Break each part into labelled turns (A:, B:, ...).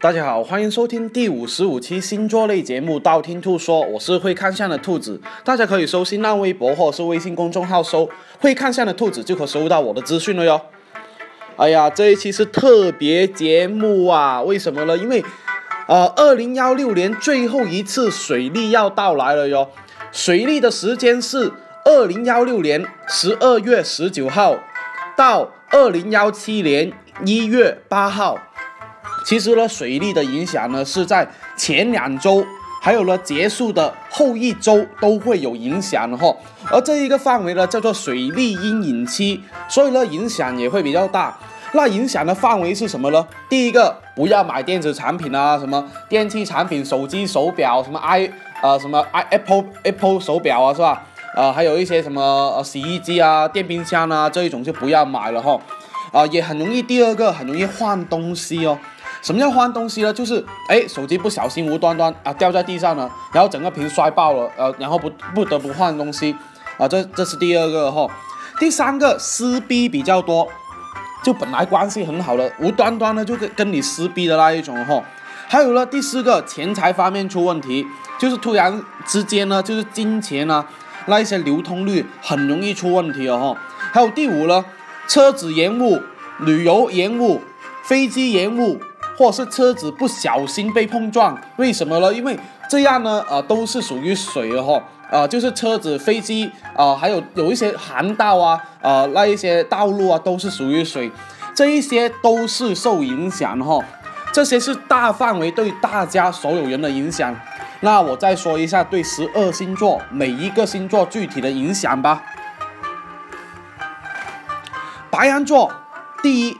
A: 大家好，欢迎收听第五十五期星座类节目《道听途说》，我是会看相的兔子。大家可以搜新浪微博或者是微信公众号搜“会看相的兔子”，就可收到我的资讯了哟。哎呀，这一期是特别节目啊！为什么呢？因为，呃，二零幺六年最后一次水利要到来了哟。水利的时间是二零幺六年十二月十九号到二零幺七年一月八号。其实呢，水利的影响呢是在前两周，还有呢结束的后一周都会有影响的哈。而这一个范围呢叫做水利阴影期，所以呢影响也会比较大。那影响的范围是什么呢？第一个，不要买电子产品啊，什么电器产品、手机、手表，什么 i 呃什么 i Apple Apple 手表啊，是吧？呃，还有一些什么洗衣机啊、电冰箱啊这一种就不要买了哈。啊，也很容易，第二个很容易换东西哦。什么叫换东西呢？就是哎，手机不小心无端端啊掉在地上了，然后整个屏摔爆了，呃，然后不不得不换东西，啊，这这是第二个哈。第三个撕逼比较多，就本来关系很好的，无端端的就跟跟你撕逼的那一种哈。还有呢，第四个钱财方面出问题，就是突然之间呢，就是金钱啊那一些流通率很容易出问题哦哈。还有第五呢，车子延误、旅游延误、飞机延误。或是车子不小心被碰撞，为什么呢？因为这样呢，呃，都是属于水的哈，呃，就是车子、飞机啊，还有有一些航道啊，呃，那一些道路啊，都是属于水，这一些都是受影响哈。这些是大范围对大家所有人的影响。那我再说一下对十二星座每一个星座具体的影响吧。白羊座，第一。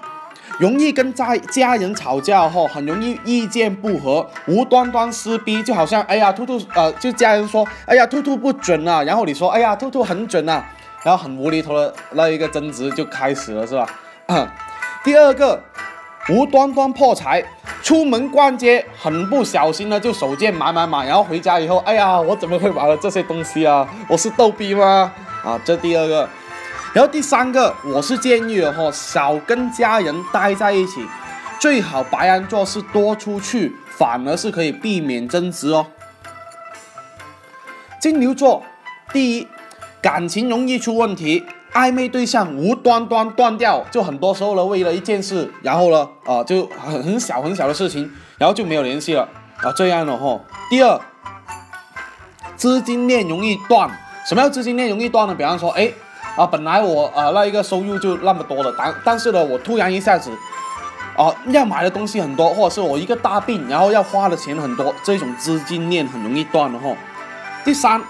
A: 容易跟家家人吵架哈，很容易意见不合，无端端撕逼，就好像哎呀，兔兔呃，就家人说哎呀，兔兔不准啊，然后你说哎呀，兔兔很准啊，然后很无厘头的那一个争执就开始了，是吧？第二个，无端端破财，出门逛街很不小心呢，就手贱买买买，然后回家以后，哎呀，我怎么会买了这些东西啊？我是逗逼吗？啊，这第二个。然后第三个，我是建议的哈，少跟家人待在一起，最好白羊座是多出去，反而是可以避免争执哦。金牛座，第一，感情容易出问题，暧昧对象无端端断掉，就很多时候呢，为了一件事，然后呢，啊，就很很小很小的事情，然后就没有联系了，啊，这样的哈。第二，资金链容易断，什么叫资金链容易断呢？比方说，哎。啊，本来我呃那一个收入就那么多了，但但是呢，我突然一下子，啊，要买的东西很多，或者是我一个大病，然后要花的钱很多，这种资金链很容易断的哈。第三，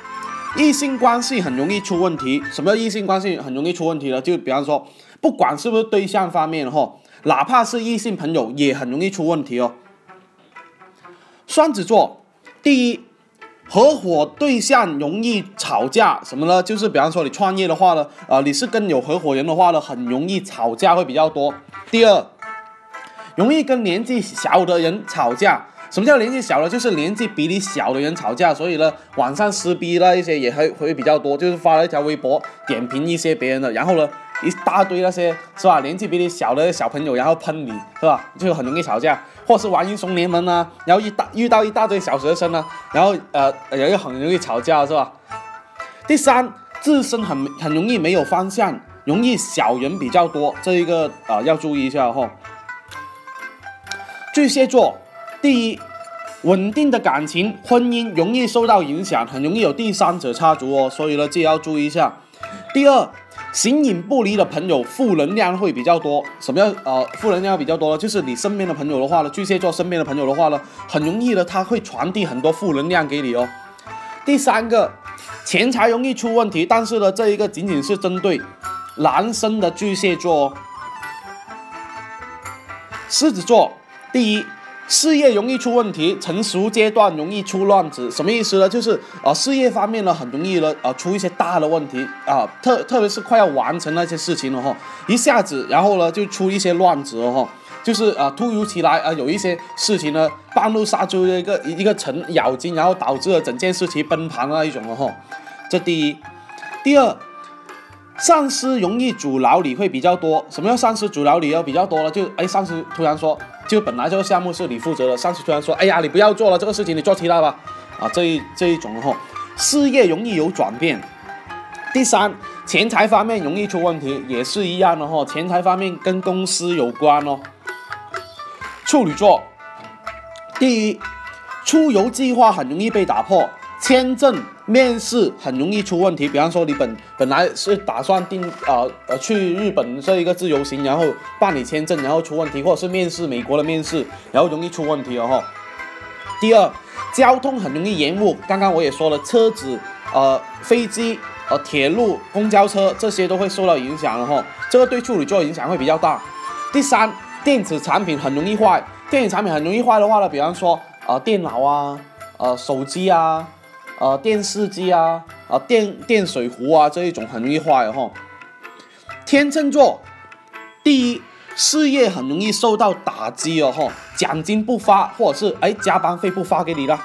A: 异性关系很容易出问题。什么叫异性关系很容易出问题呢？就比方说，不管是不是对象方面哈，哪怕是异性朋友也很容易出问题哦。双子座，第一。合伙对象容易吵架，什么呢？就是比方说你创业的话呢，呃，你是跟有合伙人的话呢，很容易吵架会比较多。第二，容易跟年纪小的人吵架。什么叫年纪小呢？就是年纪比你小的人吵架。所以呢，网上撕逼那一些也会会比较多，就是发了一条微博点评一些别人的，然后呢。一大堆那些是吧？年纪比你小的小朋友，然后喷你是吧？就很容易吵架，或是玩英雄联盟啊，然后一大遇到一大堆小学生呢，然后呃也很容易吵架是吧？第三，自身很很容易没有方向，容易小人比较多，这一个啊要注意一下哈。巨蟹座，第一，稳定的感情婚姻容易受到影响，很容易有第三者插足哦，所以呢自己要注意一下。第二。形影不离的朋友，负能量会比较多。什么叫呃负能量比较多呢？就是你身边的朋友的话呢，巨蟹座身边的朋友的话呢，很容易的他会传递很多负能量给你哦。第三个，钱财容易出问题，但是呢，这一个仅仅是针对男生的巨蟹座哦。狮子座，第一。事业容易出问题，成熟阶段容易出乱子，什么意思呢？就是啊，事业方面呢，很容易呢，啊，出一些大的问题啊，特特别是快要完成那些事情了哈，一下子，然后呢，就出一些乱子了哈，就是啊，突如其来啊，有一些事情呢，半路杀出一个一个程咬金，然后导致了整件事情崩盘那一种了哈，这第一，第二，上司容易阻挠你会比较多。什么叫上司阻挠你要比较多了？就哎，上司突然说，就本来这个项目是你负责的，上司突然说，哎呀，你不要做了，这个事情你做其他吧。啊，这一这一种哈，事业容易有转变。第三，钱财方面容易出问题，也是一样的哈，钱财方面跟公司有关哦。处女座，第一，出游计划很容易被打破。签证面试很容易出问题，比方说你本本来是打算定呃呃去日本这一个自由行，然后办理签证，然后出问题，或者是面试美国的面试，然后容易出问题了哈。第二，交通很容易延误，刚刚我也说了，车子、呃飞机、呃铁路、公交车这些都会受到影响了哈，这个对处女座影响会比较大。第三，电子产品很容易坏，电子产品很容易坏的话呢，比方说啊电脑啊、呃手机啊。呃，电视机啊，啊电电水壶啊，这一种很容易坏哈。天秤座，第一，事业很容易受到打击哦哈，奖金不发，或者是哎加班费不发给你了。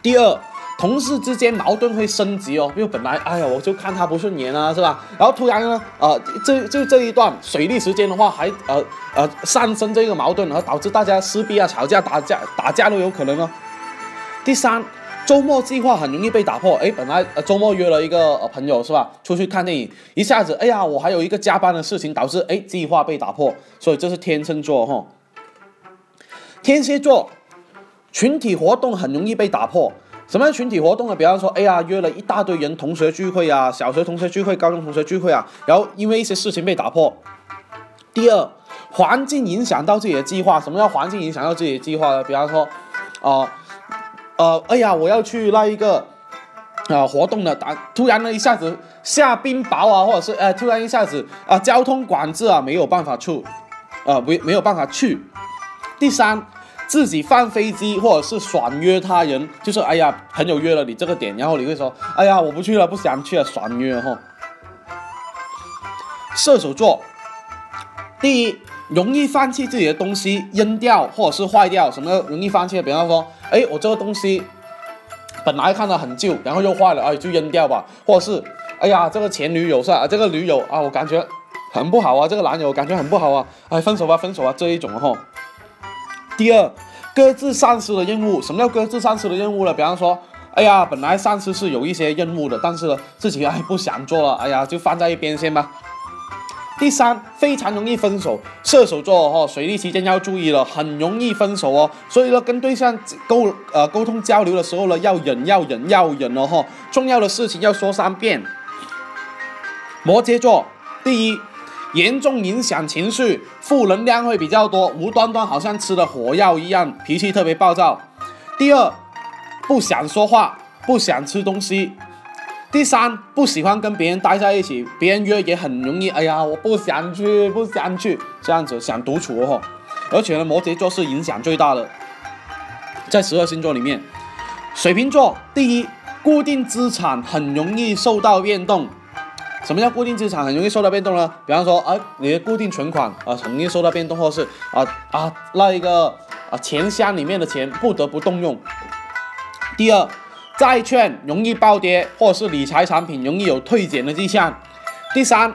A: 第二，同事之间矛盾会升级哦，因为本来哎呀我就看他不顺眼啊，是吧？然后突然呢，呃这就这一段水利时间的话，还呃呃上升这个矛盾，然后导致大家撕逼啊、吵架、打架、打架都有可能哦。第三。周末计划很容易被打破，哎，本来呃周末约了一个朋友是吧，出去看电影，一下子哎呀，我还有一个加班的事情，导致哎计划被打破，所以这是天秤座哈。天蝎座，群体活动很容易被打破，什么样群体活动呢？比方说，哎呀，约了一大堆人同学聚会啊，小学同学聚会、高中同学聚会啊，然后因为一些事情被打破。第二，环境影响到自己的计划，什么叫环境影响到自己的计划呢？比方说，啊。呃，呃哎呀，我要去那一个啊活动的，打突然呢一下子下冰雹啊，或者是呃突然一下子啊交通管制啊，没有办法去，啊没没有办法去。第三，自己放飞机或者是爽约他人，就是哎呀朋友约了你这个点，然后你会说，哎呀我不去了，不想去了，爽约哈。射手座，第一。容易放弃自己的东西扔掉或者是坏掉，什么容易放弃？比方说，哎，我这个东西本来看着很旧，然后又坏了，哎，就扔掉吧。或者是，哎呀，这个前女友是吧？这个女友啊，我感觉很不好啊，这个男友感觉很不好啊，哎，分手吧，分手吧，这一种哈。第二，搁置上司的任务，什么叫搁置上司的任务呢？比方说，哎呀，本来上司是有一些任务的，但是呢，自己哎不想做了，哎呀，就放在一边先吧。第三，非常容易分手。射手座哦，水逆期间要注意了，很容易分手哦。所以呢，跟对象沟呃沟通交流的时候呢，要忍要忍要忍哦哈。重要的事情要说三遍。摩羯座，第一，严重影响情绪，负能量会比较多，无端端好像吃了火药一样，脾气特别暴躁。第二，不想说话，不想吃东西。第三，不喜欢跟别人待在一起，别人约也很容易。哎呀，我不想去，不想去，这样子想独处哦。而且呢，摩羯座是影响最大的，在十二星座里面，水瓶座第一，固定资产很容易受到变动。什么叫固定资产很容易受到变动呢？比方说，啊，你的固定存款啊，很容易受到变动，或是啊啊那一个啊钱箱里面的钱不得不动用。第二。债券容易暴跌，或是理财产品容易有退减的迹象。第三，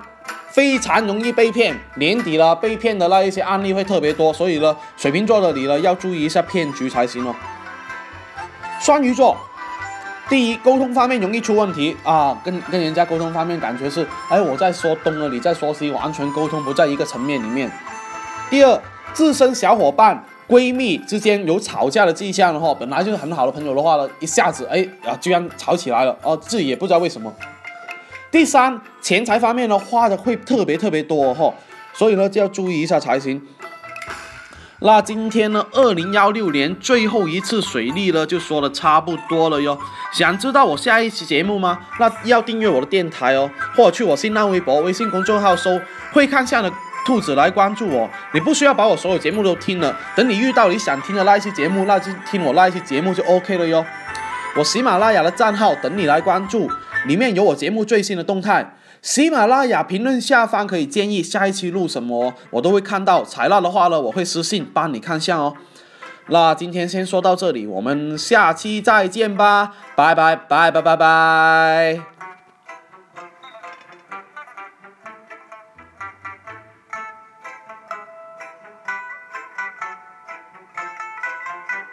A: 非常容易被骗，年底了被骗的那一些案例会特别多，所以呢，水瓶座的你呢要注意一下骗局才行哦。双鱼座，第一，沟通方面容易出问题啊，跟跟人家沟通方面感觉是，哎，我在说东了，你在说西，完全沟通不在一个层面里面。第二，自身小伙伴。闺蜜之间有吵架的迹象的话，本来就是很好的朋友的话呢，一下子哎啊，居然吵起来了哦，自己也不知道为什么。第三，钱财方面呢，花的会特别特别多哈，所以呢就要注意一下才行。那今天呢，二零幺六年最后一次水利呢，就说的差不多了哟。想知道我下一期节目吗？那要订阅我的电台哦，或者去我新浪微博、微信公众号搜“会看相的”。兔子来关注我，你不需要把我所有节目都听了，等你遇到你想听的那一期节目，那就听我那一期节目就 OK 了哟。我喜马拉雅的账号等你来关注，里面有我节目最新的动态。喜马拉雅评论下方可以建议下一期录什么，我都会看到。采纳的话呢，我会私信帮你看相哦。那今天先说到这里，我们下期再见吧，拜拜拜拜拜拜。